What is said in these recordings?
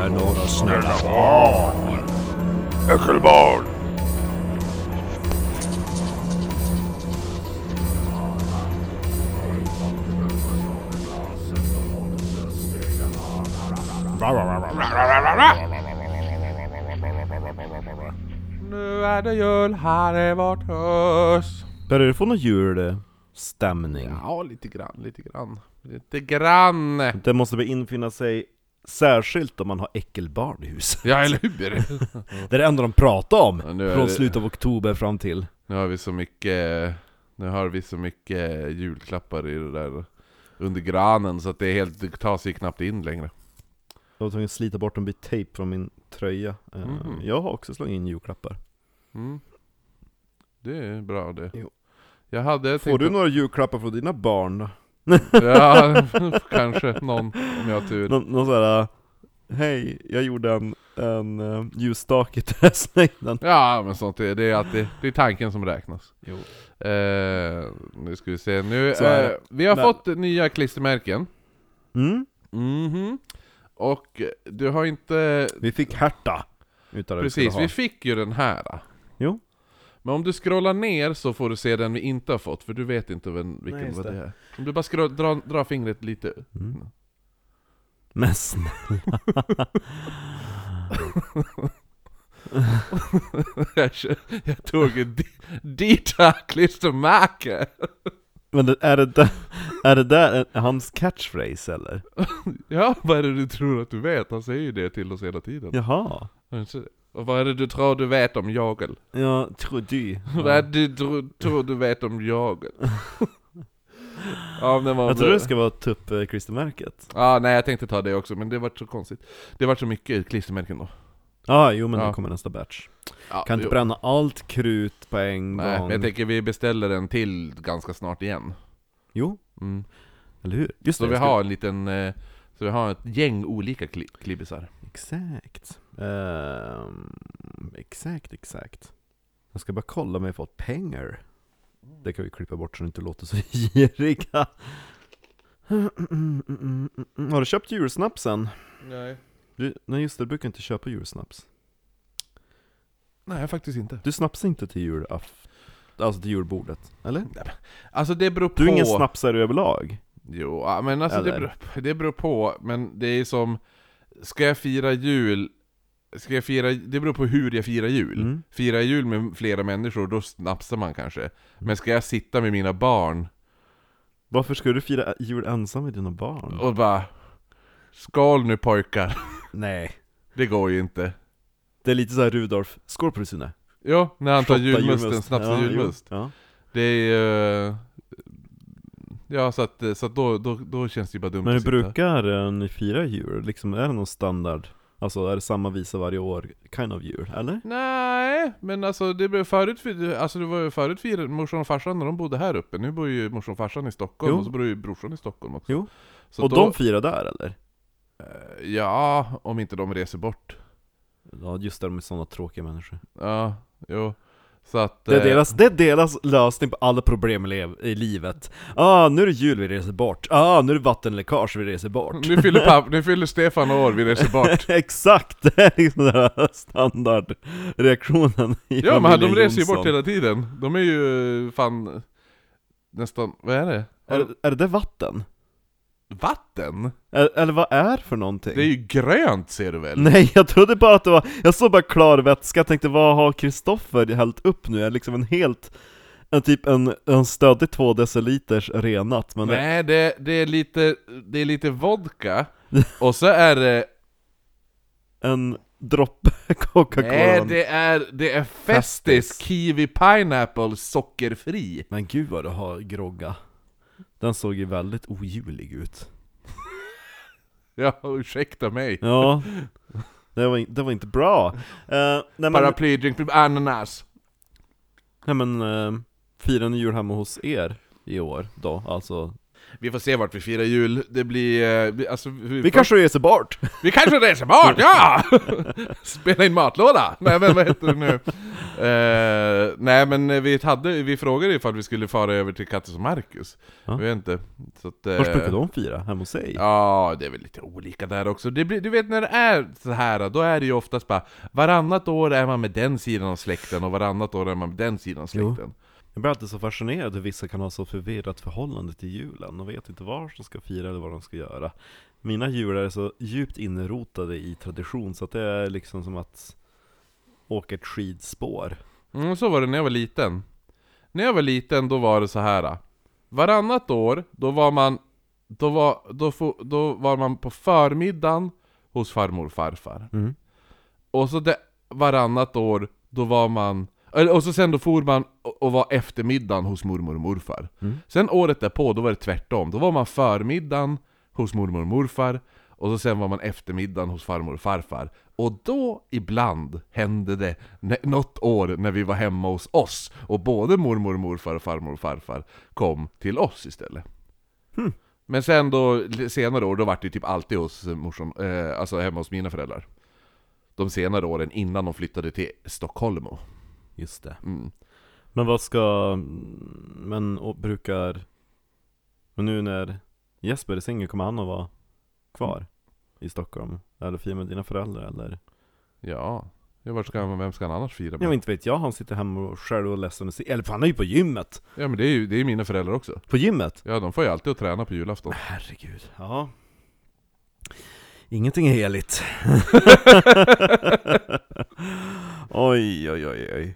är några snälla barn. Äckelbarn. Nu är det jul här i vårt hus. Börjar du få någon julstämning? Ja, lite grann, lite grann. Lite grann. Det måste väl infinna sig särskilt om man har äckelbarn i huset. Ja, eller hur? Det är det enda de pratar om Ja, nu är från det- slutet av oktober fram till... Nu har vi så mycket, nu har vi så mycket julklappar i det där under granen så att det är helt, det tar sig knappt in längre. Jag var tvungen att slita bort en bit tejp från min tröja. Eh, Mhm. Jag har också slagit in julklappar. Mm. Det är bra det. Jo. Jag hade Får tänkt du några julklappar från dina barn? Ja, kanske någon om jag har tur. Någon, någon sån här, hej, jag gjorde en, en uh, ljusstake till här slöjden. Ja men sånt är, det är alltid, det är tanken som räknas. Jo. Eh, nu ska vi se, nu, eh, vi har Men- fått nya klistermärken. Mm. Mhm. Och du har inte... Vi fick härta. Utan att vi Precis, skulle vi ha. fick ju den här. Jo. Men om du scrollar ner så får du se den vi inte har fått, för du vet inte vem, vilken Nej, vad det det. är. Om du bara scroll, dra, dra fingret lite. Mm. Men snälla. jag, jag tog en di- Dita klistermärke! Men det, är, det där, är det där hans catchphrase eller? Ja, vad är det du tror att du vet? Han säger ju det till oss hela tiden. Jaha. Och vad är det du tror du vet om jagel? Jag tror du. Vad är det du tror, tror du vet om jagel? ja, men Jag tror det ska vara tupp-klistermärket. Ja, nej jag tänkte ta det också, men det var så konstigt. Det var så mycket klistermärken då. Ja, ah, jo men Ja. nu kommer nästa batch. Ja, Kan inte jo. bränna allt krut på en Nej, gång. men jag tänker vi beställer en till ganska snart igen. Jo, Mm. eller hur? Just Så det, vi ska- har en liten, eh, så vi har ett gäng olika kli klibbisar. Exakt. Ehm, exakt, exakt. Jag ska bara kolla om jag fått pengar. Det kan vi klippa bort så det inte låter så giriga. Har du köpt julsnapsen? Nej. Du, nej just det, du brukar inte köpa julsnaps. Nej, faktiskt inte. Du snapsar inte till julaft... Alltså till julbordet, eller? Alltså det beror på... Du är ingen snapsare överlag? Jo, men alltså det beror, det beror på, men det är som... Ska jag fira jul... Ska jag fira, det beror på hur jag firar jul. Mm. Firar jag jul med flera människor, då snapsar man kanske. Men ska jag sitta med mina barn Varför ska du fira jul ensam med dina barn? och bara... Skål nu pojkar. Nej. Det går ju inte. Det är lite såhär Rudolf, skål på det Sune. Ja, när han tar julmusten, snapsar Ja, julmust. Ja. Det är eh, Ja, så att, så att då, då, då känns det ju bara dumt Men hur brukar eh, ni fira jul? Liksom, är det någon standard? Alltså är det samma visa varje år, kind of jul, eller? Nej, men alltså det blev förut, alltså det var ju förut firade morsan och farsan när de bodde här uppe. Nu bor ju morsan och farsan i Stockholm, Jo. och så bor ju brorsan i Stockholm också. Jo. Så och de firar där eller? eh, Ja, om inte de reser bort. Ja just det, de är sådana tråkiga människor. Ja, jo. Så att... Det är, eh, deras, det är deras lösning på alla problem i, livet. Ah, nu är det jul, vi reser bort. Ah, nu är det vattenläckage, vi reser bort. nu, fyller papp, nu fyller Stefan år, vi reser bort. Exakt! Det är liksom den här standardreaktionen i ja, men de reser ju bort hela tiden. De är ju eh, fan... Nästan, vad är det? Är, det- är det vatten? Vatten? Eller, vad är för någonting? Det är ju grönt ser du väl? Nej, jag trodde bara att det var, jag såg bara klar vätska, jag tänkte vad har Kristoffer hällt upp nu? Är liksom en helt, en typ en, en stödig två deciliters renat, men Nej, det, det, är lite, det är lite vodka, och så är det... en droppe Coca-Cola. Nej, det är, det är Festis Festis. Kiwi Pineapple sockerfri. Men gud vad du har grogga. Den såg ju väldigt ojulig ut. Ja, ursäkta mig. Ja, det var, det var inte bra. Uh, nej men, Paraply drink med ananas. nej, men uh, ni jul hemma hos er i år då? Alltså, vi får se vart vi firar jul. Det blir... eh, vi- Alltså, vi, Vi kanske reser bort! vi kanske reser bort, ja! Spela in matlåda! Nej men vad heter det nu? Eh, nej men vi, hade, vi frågade ifall vi skulle fara över till Kattis och Marcus. Ja. Jag vet inte. Så att, eh, Vart brukar de fira? Hemma hos sig? Ja, det är väl lite olika där också. Det blir, du vet när det är så här, då är det ju oftast bara Varannat år är man med den sidan av släkten och varannat år är man med den sidan av Jo. Jag blir alltid så fascinerad hur vissa kan ha så förvirrat förhållande till julen och vet inte var de ska fira eller vad de ska göra. Mina jular är så djupt inrotade i tradition så att det är liksom som att åka ett skidspår. Mm, så var det när jag var liten. När jag var liten då var det så här. Varannat år, då var man då var, då, få, då var man på förmiddagen hos farmor och farfar. Mm. Och så det, varannat år, då var man och så sen då for man och, och var eftermiddagen hos mormor och morfar. Mm. Sen året därpå, då var det tvärtom. Då var man förmiddagen hos mormor och morfar, och så sen var man eftermiddagen hos farmor och farfar. Och då, ibland, hände det något år när vi var hemma hos oss, och både mormor och morfar och farmor och farfar kom till oss istället. Hmm. Men sen då, senare år, då var det typ alltid hos morsan, eh, alltså hemma hos mina föräldrar. De senare åren innan de flyttade till Stockholm. Just det. Mm. Men vad ska, men och brukar, men nu när Jesper är singel, kommer han att vara kvar i Stockholm? Eller fira med dina föräldrar eller? Ja, ja vart ska han, vem ska han annars fira Ja med? men inte vet jag, han sitter hemma och själv och läser musik, eller för han är ju på gymmet! Ja men det är ju det är mina föräldrar också. På gymmet? Ja, de får ju alltid att träna på julafton. Herregud, ja Ingenting är heligt Oj oj oj oj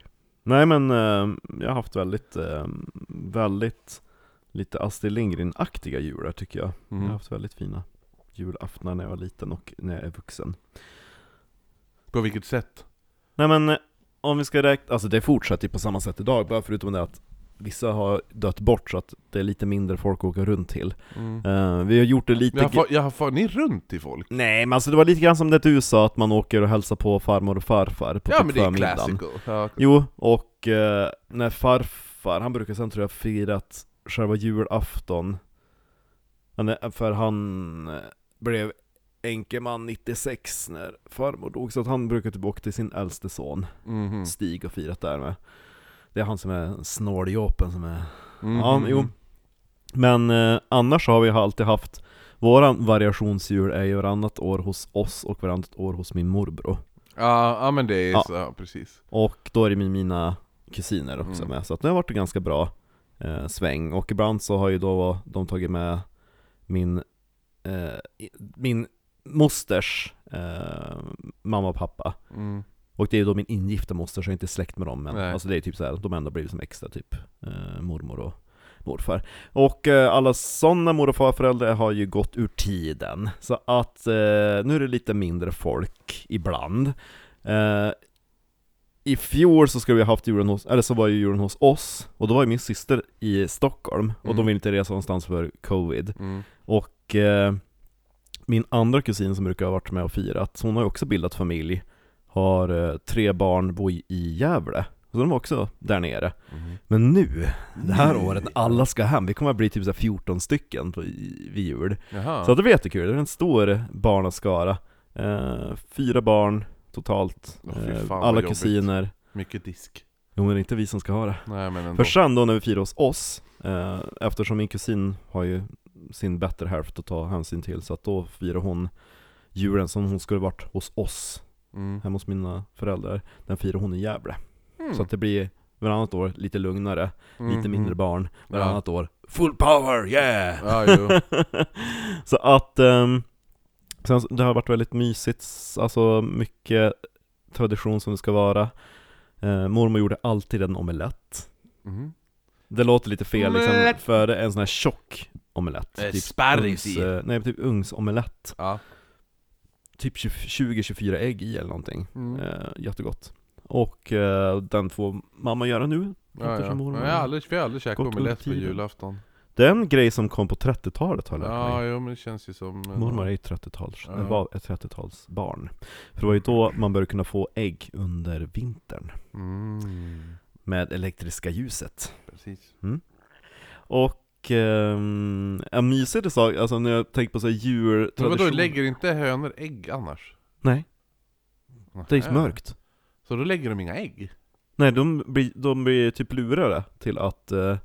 Nej men eh, jag har haft väldigt, eh, väldigt lite Astrid Lindgren-aktiga jular tycker jag Jag har Mm. haft väldigt fina julaftnar när jag var liten och när jag är vuxen På vilket sätt? Nej men eh, om vi ska räkna, alltså det fortsätter ju på samma sätt idag, bara förutom det att vissa har dött bort så att det är lite mindre folk att åka runt till Mm. Eh, Vi har gjort det lite Jag, får, jag får ni runt till folk? Nej men alltså det var lite grann som det i USA, att man åker och hälsar på farmor och farfar på ja typ men det är classical. Ja. Jo, och eh, när farfar, han brukar sen tror jag firat själva julafton För han eh, blev enkeman 96 när farmor dog, så att han brukar typ åka till sin äldste son Mhm. Stig och firat där med Det är han som är snåljåpen som är Mhm. Ja, jo. Men eh, annars har vi alltid haft Våran variationsjul är ju varannat år hos oss och varannat år hos min morbror Ja, ja men det är Ja. så, precis. Och då är det mina kusiner också Mm. med, så att det har varit en ganska bra eh, sväng Och ibland så har ju då de tagit med min eh, Min mosters eh, mamma och pappa Mm. Och det är ju då min ingifta moster, så jag är inte släkt med dem men Nej. Alltså det är typ så här, de har ändå blivit som extra typ eh, mormor och morfar Och eh, alla sådana mor och farföräldrar har ju gått ur tiden Så att eh, nu är det lite mindre folk ibland eh, I fjol så skulle vi ha haft julen hos, eller så var ju julen hos oss Och då var ju min syster i Stockholm Och de Mm. ville inte resa någonstans för covid Mm. och eh, min andra kusin som brukar ha varit med och firat, hon har ju också bildat familj Har eh, tre barn, bor i, Gävle Så de var också där nere Mhm. Men nu, det här Nej. året, alla ska hem, vi kommer att bli typ så här 14 stycken på, vid jul Jaha. Så det blir jättekul, det är en stor barnaskara eh, Fyra barn totalt, eh, fan, alla kusiner Mycket disk. Jo men det är inte vi som ska ha det Nej men ändå. för sen då när vi firar hos oss, eh, eftersom min kusin har ju sin bättre hälft att ta hänsyn till, så att då firar hon julen som hon skulle varit hos oss, Mm. hemma hos mina föräldrar, den firar hon i Gävle. Mm. Så att det blir varannat år lite lugnare, lite Mhm. mindre barn, Ja. varannat år full power, yeah! Ja, så att, ehm, sen, det har varit väldigt mysigt, alltså mycket tradition som det ska vara. Eh, mormor gjorde alltid en omelett. Mhm. Det låter lite fel liksom, för det är en sån här tjock omelett Eh, sparris ugns, i. Nej, typ ugnsomelett Ja. Typ 20-24 ägg i eller någonting Mm. eh, Jättegott Och eh, den får mamma göra nu Ja, ja. mormor- Jag har aldrig, vi har aldrig käkat omelett på julafton. Det är en grej som kom på 30-talet har jag lärt Ja, mig jo men det känns ju som... eh, Mormor är ju 30-tals, Ja. var ett 30-talsbarn För det var ju då man började kunna få ägg under vintern Mm. Med elektriska ljuset Precis. Och ehm, en mysig sak, alltså när jag tänker på så här Men djurtradition vadå, lägger inte hönor ägg annars? Nej, det är mörkt Så då lägger de inga ägg? Nej, de blir, de blir typ lurade till att, eh,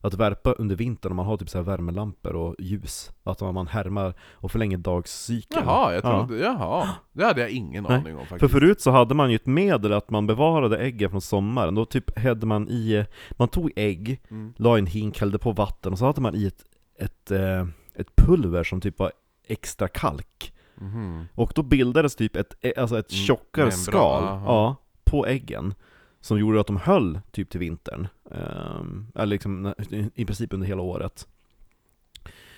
att värpa under vintern om man har typ så här värmelampor och ljus. Att man härmar och förlänger dagscykeln. Jaha, jag Ja. trodde, jaha. Det hade jag ingen Nej, aning om För faktiskt. förut så hade man ju ett medel att man bevarade äggen från sommaren. Då typ hällde man i, man tog ägg, Mm. la i en hink, hällde på vatten och så hade man i ett, ett, eh, ett pulver som typ var extra kalk. Mhm. Och då bildades typ ett, eh, alltså ett Mm, tjockare membran, skal ja, på äggen Som gjorde att de höll typ till vintern Ehm, Eller liksom i- princip under hela året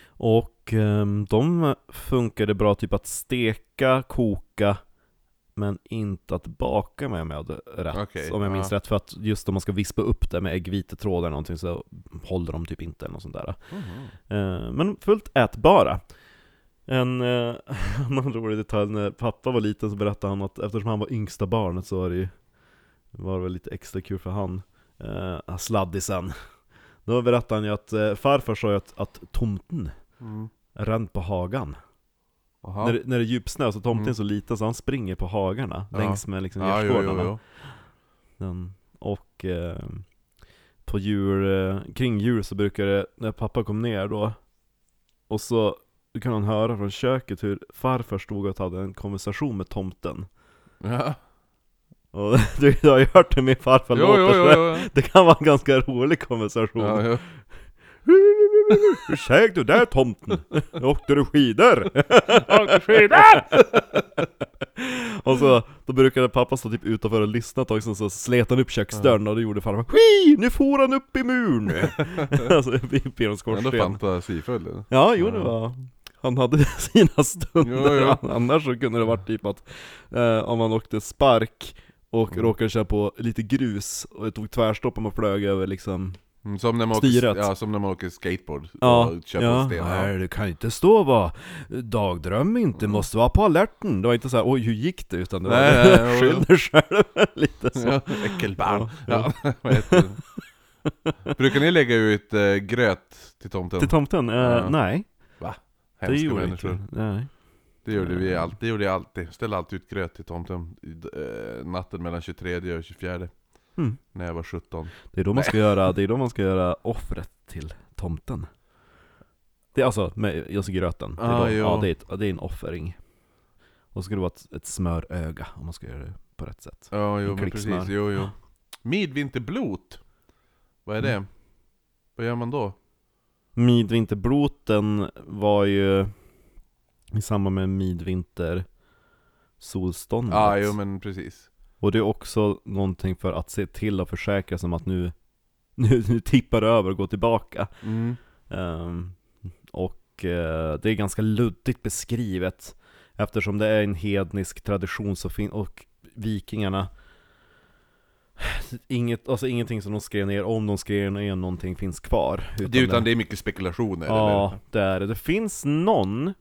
Och ehm, de funkade bra typ att steka, koka Men inte att baka med om jag hade rätt Okej, Om jag minns ja. rätt för att just om man ska vispa upp det med äggvitetråd eller någonting så håller de typ inte eller något sånt där. Eh, men fullt ätbara. En eh, annan rolig detalj, när pappa var liten så berättade han att eftersom han var yngsta barnet så var det ju var väl lite extra kul för han, uh, sladdisen. Då berättade han ju att eh, farfar sa ju att, att tomten Mm. rann på hagan. När, när det är djupsnö så tomten Mm. är så liten så han springer på hagarna Ja. längs med liksom Ja, gärdsgårdarna. och eh, på jul, eh, kring jul så brukar det, när pappa kom ner då Och så kan han höra från köket hur farfar stod och hade en konversation med tomten Ja. Och du, du har ju hört hur min farfar Jo, låter jo, jo, jo. Det kan vara en ganska rolig konversation Ja. Hur säg du där tomten? Åkte du skidor? Åkte skidor! och så, då brukade pappa stå typ utanför och lyssna ett tag, sen så slet han upp köksdörren och då gjorde farfar Ski! Nu for han upp i muren! alltså i en Ändå skorsten fantasifull. Ja, jo det var Han hade sina stunder, Jo, jo. annars så kunde det varit typ att eh, Om man åkte spark och Mm. råkade köra på lite grus och det tog tvärstopp och man flög över liksom Mm, Som när man åker, Styret. ja, som när man åker skateboard Ja, och på ja. sten. Nej, du kan inte stå vara dagdröm inte, måste vara på alerten Det var inte så här, oj hur gick det? Utan det var Nej, skyll dig själv lite så Ja, äckelbarn. Ja, Ja, det? Brukar ni lägga ut eh, gröt till tomten? Till tomten? Ja. nej, det Hemska gjorde människor. inte Nej Det gjorde vi alltid, det gjorde jag alltid. Ställde alltid ut gröt till tomten eh, natten mellan 23 och 24 Mm. När jag var 17 Det är då man ska göra, det är då man ska göra offret till tomten. Det är alltså, med, alltså gröten, det är, Ah, då, ja, det, är ett, det är en offering. Och så ska det vara ett, ett smöröga om man ska göra det på rätt sätt. Ja, jo En men precis, jo jo. Midvinterblot. Vad är det? Mm. Vad gör man då? Midvinterbloten var ju i samband med midvinter solståndet Ja, jo men precis Och det är också någonting för att se till och försäkra sig om att nu, nu, nu tippar det över och går tillbaka mm. Ehm, och eh, det är ganska luddigt beskrivet Eftersom det är en hednisk tradition så fin- och vikingarna Inget, alltså ingenting som de skrev ner, om de skrev ner någonting finns kvar det, Utan det är mycket spekulationer Ja, eller? det är det. Det finns någon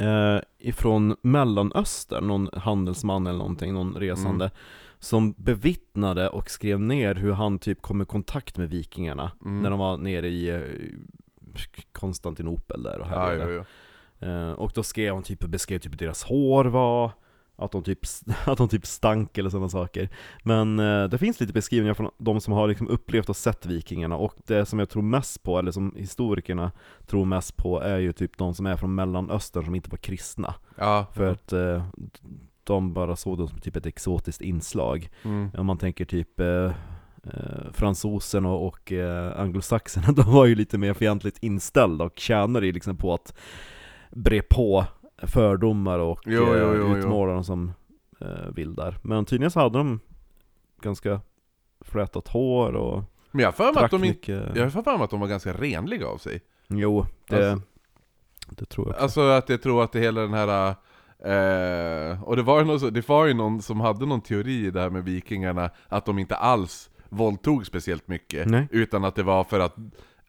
eh, ifrån Mellanöstern, någon handelsman eller någonting, någon resande Mm. Som bevittnade och skrev ner hur han typ kom i kontakt med vikingarna Mm. När de var nere i eh, Konstantinopel där och Ja, härjade. jo, jo. Eh, Och då skrev han typ, beskrev typ hur deras hår var att de, typ, att de typ stank eller sådana saker. Men eh, det finns lite beskrivningar från de som har liksom upplevt och sett vikingarna Och det som jag tror mest på, eller som historikerna tror mest på Är ju typ de som är från mellanöstern som inte var kristna. Ja, För att eh, de bara såg dem som typ ett exotiskt inslag. Mm. Om man tänker typ eh, eh, fransosen och, och eh, anglosaxerna, de var ju lite mer fientligt inställda och tjänade ju liksom på att bre på fördomar och Jo, jo, eh, jo, utmåla dem som eh, vildar. Men tydligen så hade de ganska flätat hår och Men jag har för mig att de att var ganska renliga av sig Jo, det, Alltså- det tror jag också. Alltså att jag tror att det hela den här eh, Och det var, någon, det var ju någon som hade någon teori i det här med vikingarna Att de inte alls våldtog speciellt mycket Nej. Utan att det var för att,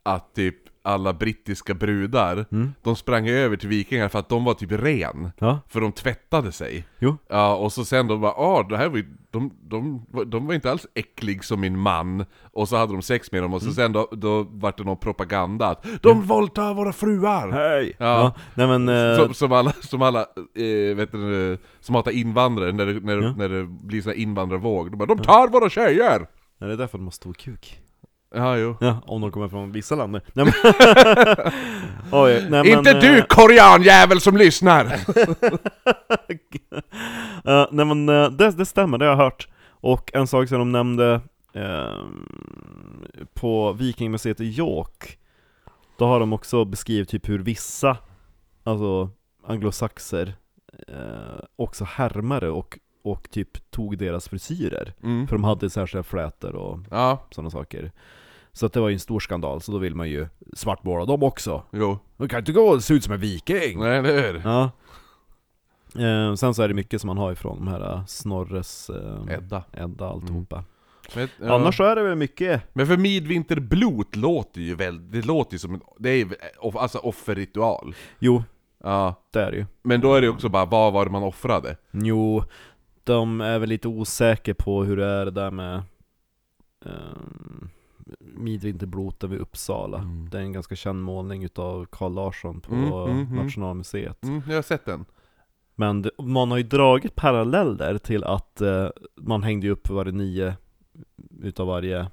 att typ alla brittiska brudar, de sprang över till vikingar för att de var typ ren. Ja, För de tvättade sig. jo. Ja, och så sen de bara ah, det här var ju, de, de, de var inte alls äcklig som min man Och så hade de sex med dem och så sen då, då vart det någon propaganda att De våldtar våra fruar! Hej! Ja. Nej men, eh, Som, som alla, som alla eh, vet du, som hatar invandrare när det, när, det- när det blir sån här invandrarvåg De bara 'De tar våra tjejer!' är det därför de har stor kuk? Ja, jo Ja, om de kommer från vissa länder. Nej, men, Oj, nej, men, Inte du eh, koreanjävel som lyssnar! eh, nej men eh, det, det stämmer, det har jag hört. Och en sak som de nämnde eh, på Vikingmuseet i York, då har de också beskrivit typ hur vissa, alltså anglosaxer, också härmade och, och typ tog deras frisyrer. Mm. För de hade särskilda flätor och Ja, sådana saker. Så att det var ju en stor skandal, så då vill man ju svartmåla dem också. jo Man kan inte gå och se ut som en viking! Nej, eller hur? Ja. Eh, sen så är det mycket som man har ifrån de här eh, Snorres, eh, Edda Edda, alltihopa. Men, ja. Annars så är det väl mycket, Men för midvinterblot låter ju väldigt, det låter ju som en, det är ju off- alltså offerritual jo, Ja, det är det ju. men då är det också bara, vad var det man offrade? Jo, de är väl lite osäkra på hur det är det där med eh, Midvinterbloten vid Uppsala. Mm. Det är en ganska känd målning utav Carl Larsson på Mm, mm, mm. Nationalmuseet. Mm, jag har sett den Men det, man har ju dragit paralleller till att eh, man hängde upp varje nio utav varje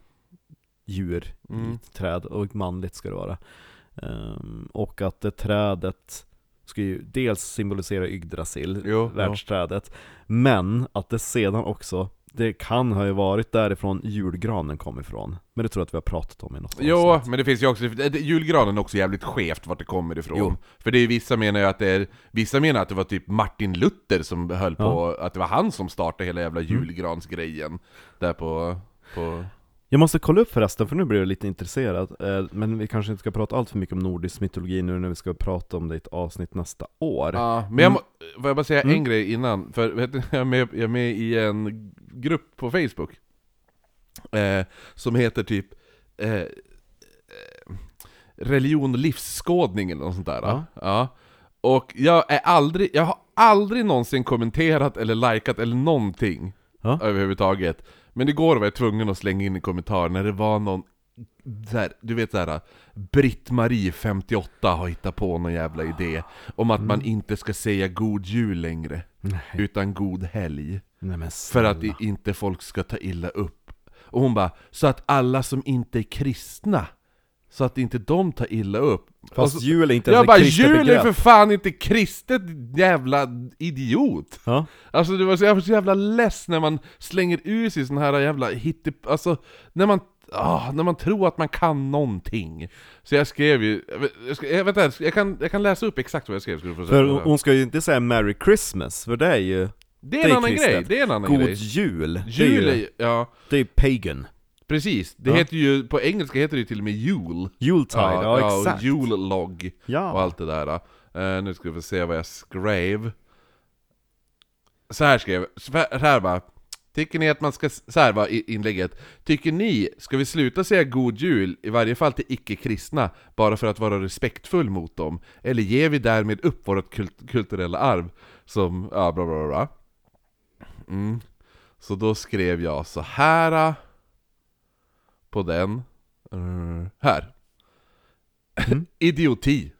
djur i Mm. ett träd, och manligt ska det vara. Ehm, och att det trädet ska ju dels symbolisera Yggdrasil, Jo, världsträdet, men att det sedan också det kan ha ju varit därifrån julgranen kom ifrån. Men det tror jag att vi har pratat om i något Jo, avsnitt. men det finns ju också, julgranen är också jävligt skevt vart det kommer ifrån Jo. För det är vissa menar ju att det är, vissa menar att det var typ Martin Luther som höll på, att det var han som startade hela jävla Mm. julgransgrejen Där på, på Jag måste kolla upp förresten, för nu blir jag lite intresserad. Eh, Men vi kanske inte ska prata allt för mycket om nordisk mytologi nu när vi ska prata om det i ett avsnitt nästa år. Ja, men jag må, får jag bara säga Mm. en grej innan? För vet du, jag, är med, jag är med i en grupp på Facebook eh, Som heter typ eh, eh, Religion och livsskådning eller något sånt där Ja. ja. Och jag är aldrig, jag har aldrig någonsin kommenterat eller likat eller någonting Ja. Överhuvudtaget Men igår var jag tvungen att slänga in en kommentar när det var någon så här, du vet såhär, Britt-Marie 58 har hittat på någon jävla idé Om att man inte ska säga god jul längre Nej, Utan god helg. Nej För att inte folk ska ta illa upp. Och hon bara, så att alla som inte är kristna Så att inte de tar illa upp Fast så, jul är inte Jag ens bara, ett kristet jul är för fan inte kristet jävla idiot! Ja. Alltså det var så, jag var så jävla less när man slänger ur sig sån här jävla hitte... Alltså, när man... Ah, när man tror att man kan någonting. Så jag skrev ju... Jag, ska, jag, vänta, jag kan, jag kan läsa upp exakt vad jag skrev, få se. För hon- hon ska ju inte säga 'Merry Christmas' för det är ju Det är en annan kristet. grej, det är en annan God grej. jul. Jul det är ju, ja, det är pagan. Precis. Det Ja. heter ju, på engelska heter det ju till och med jul. Yuletide, ja, och exakt. Jullog och Ja. allt det där. Eh, nu ska vi få se vad jag skrev. Så här skrev jag, så här- bara. Tycker ni att man ska, så här var inlägget. Tycker ni, ska vi sluta säga god jul, i varje fall till icke-kristna, bara för att vara respektfull mot dem? Eller ger vi därmed upp vårt kult, kulturella arv? Som, ja bla bla bla. Mm. Så då skrev jag så här på den. Eh, här. Mm. Idioti.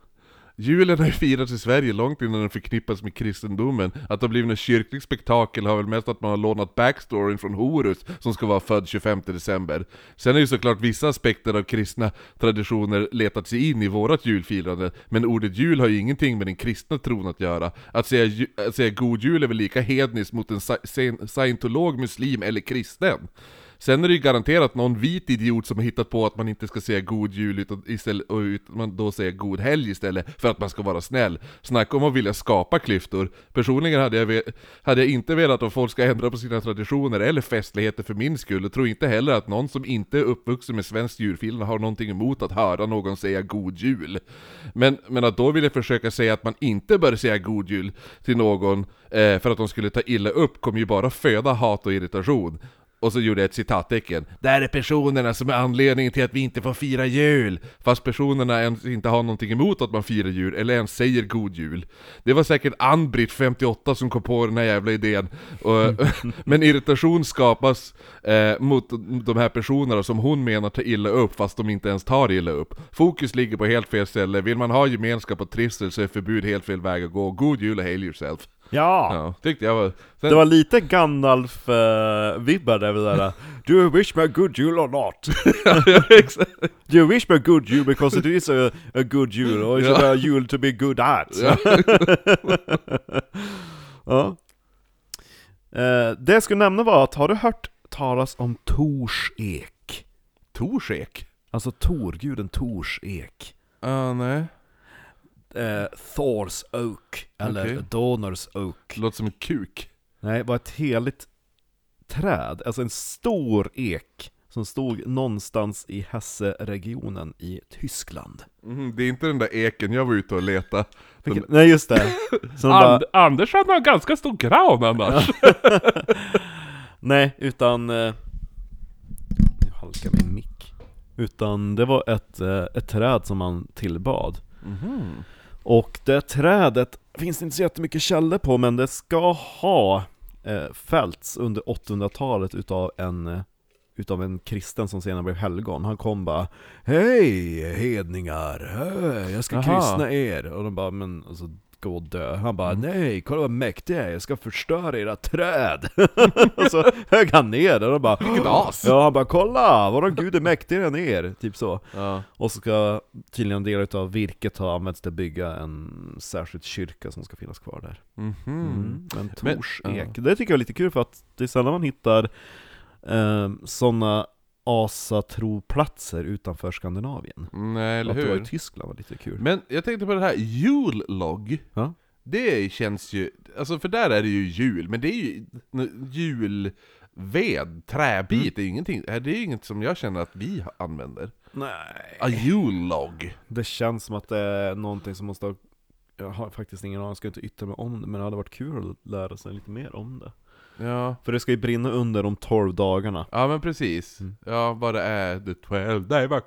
Julen har ju firats i Sverige långt innan den förknippas med kristendomen. Att det har blivit en kyrklig spektakel har väl mest att man har lånat backstoryn från Horus, som ska vara född 25 december. Sen är ju såklart vissa aspekter av kristna traditioner letat sig in i vårat julfirande, men ordet jul har ju ingenting med den kristna tron att göra. Att säga, att säga god jul är väl lika hedniskt mot en sci- scien- scientolog, muslim eller kristen. Sen är det ju garanterat någon vit idiot som har hittat på att man inte ska säga god jul utan istället, och ut, man då säger god helg istället för att man ska vara snäll. Snacka om att vilja skapa klyftor. Personligen hade jag, hade jag inte velat att folk ska ändra på sina traditioner eller festligheter för min skull och tror inte heller att någon som inte är uppvuxen med svensk julfilm har någonting emot att höra någon säga god jul. Men, men att då vilja försöka säga att man inte bör säga god jul till någon eh, för att de skulle ta illa upp kommer ju bara föda hat och irritation. Och så gjorde jag ett citattecken. Där är personerna som är anledningen till att vi inte får fira jul! Fast personerna ens inte har någonting emot att man firar jul, eller ens säger god jul. Det var säkert Ann-Britt, 58, som kom på den här jävla idén. Och, men irritation skapas eh, mot de här personerna som hon menar tar illa upp, fast de inte ens tar illa upp. Fokus ligger på helt fel ställe. Vill man ha gemenskap och trivsel så är förbud helt fel väg att gå. God jul och hail yourself. Ja! Ja, tyckte jag var... Sen, Det var lite Gandalf-vibbar där, där Do you wish me a good jul or not? ja, exakt. Do you wish me a good jul because it is a, a good jul, or is it Ja. a jul to be good at? Ja. Ja. Eh, det jag skulle nämna var att, har du hört talas om Tors ek? Torsek? Alltså Torguden Tors ek. Ja, nej. Eh, Thors Oak, eller Okej. Donors Oak. Låter som en kuk. Nej, det var ett heligt träd, alltså en stor ek som stod någonstans i Hesse-regionen i Tyskland. Mhm, det är inte den där eken jag var ute och letade. Vilken, nej just det. Som bara, And, Anders hade en ganska stor gran annars. nej, utan... Eh, nu halkar min mick. Utan det var ett, eh, ett träd som man tillbad. Mhm. Och det trädet finns det inte så jättemycket källor på, men det ska ha eh, fällts under 800-talet utav en, eh, utav en kristen som senare blev helgon. Han kom bara Hej hedningar, jag ska Aha. kristna er. Och de bara, men alltså gå och dö. Han bara, nej, kolla vad mäktig jag är, jag ska förstöra era träd. och så högg han ner det och bara, Vilket as! Ja, han bara, kolla, våran gud är mäktigare än er, typ så. Ja. Och så ska tydligen delar utav virket ha använts till att bygga en särskild kyrka som ska finnas kvar där. Mhm. Mm. Men Tors ja. ek, det tycker jag är lite kul för att det är sällan man hittar eh, sådana asatroplatser utanför Skandinavien. Nej, eller att det var hur? i Tyskland var lite kul. Men jag tänkte på det här jullogg. Ja. Det känns ju, alltså för där är det ju jul, men det är ju n- julved, träbit, Mm. det är ju ingenting, det är ju inget som jag känner att vi använder. Nej. A jullogg. Det känns som att det är någonting som måste ha jag har faktiskt ingen aning, jag ska inte yttra mig om det, men det hade varit kul att lära sig lite mer om det. Ja. För det ska ju brinna under de 12 dagarna. Ja men precis. Mm. Ja, vad det är, the 12 day back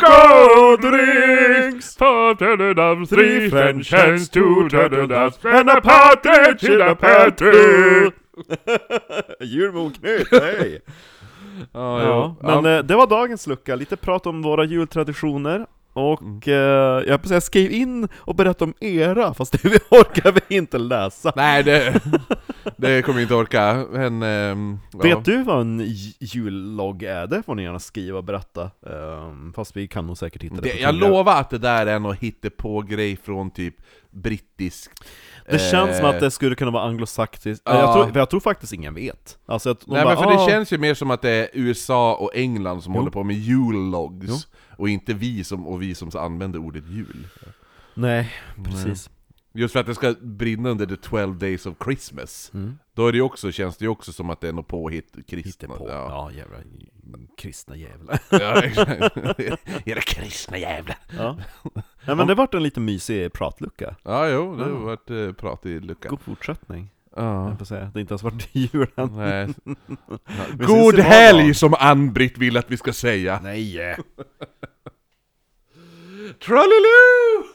gold drinks! Turtle doves, Three French hens, two doves, and a partridge in a tree! Jul med hej! Ja, Ja, men eh, det var dagens lucka, lite prat om våra jultraditioner och eh, jag säga skriv in och berätta om era, fast det vi orkar vi inte läsa. Nej, det, det kommer jag inte orka, men... ja. Vet du vad en jullogg är? Det får ni gärna skriva och berätta. Ehm, fast vi kan nog säkert hitta det, Det, jag lovar att det där är något hittepå-grej från typ brittiskt Det känns som eh, att det skulle kunna vara anglosaktiskt, Ja. jag, tror, jag tror faktiskt ingen vet. Alltså att Nej bara, men för "Ah, det känns ju mer som att det är USA och England som Jo. håller på med jullogs. Och inte vi som, och vi som använder ordet jul Nej, precis. Just för att det ska brinna under the 12 days of Christmas Mm. Då är det ju också, känns det ju också som att det är något påhitt kristna Hittepå. Ja, Ja, jävla kristna jävlar. ja exakt Era kristna jävlar ja. Nej men det vart en lite mysig pratlucka. Ja jo, det har Ja. varit eh, prat i lucka God fortsättning, ja. jag får säga. Det har inte ens varit jul än. Nej. God helg som Ann-Britt vill att vi ska säga Nej! Trollaloo!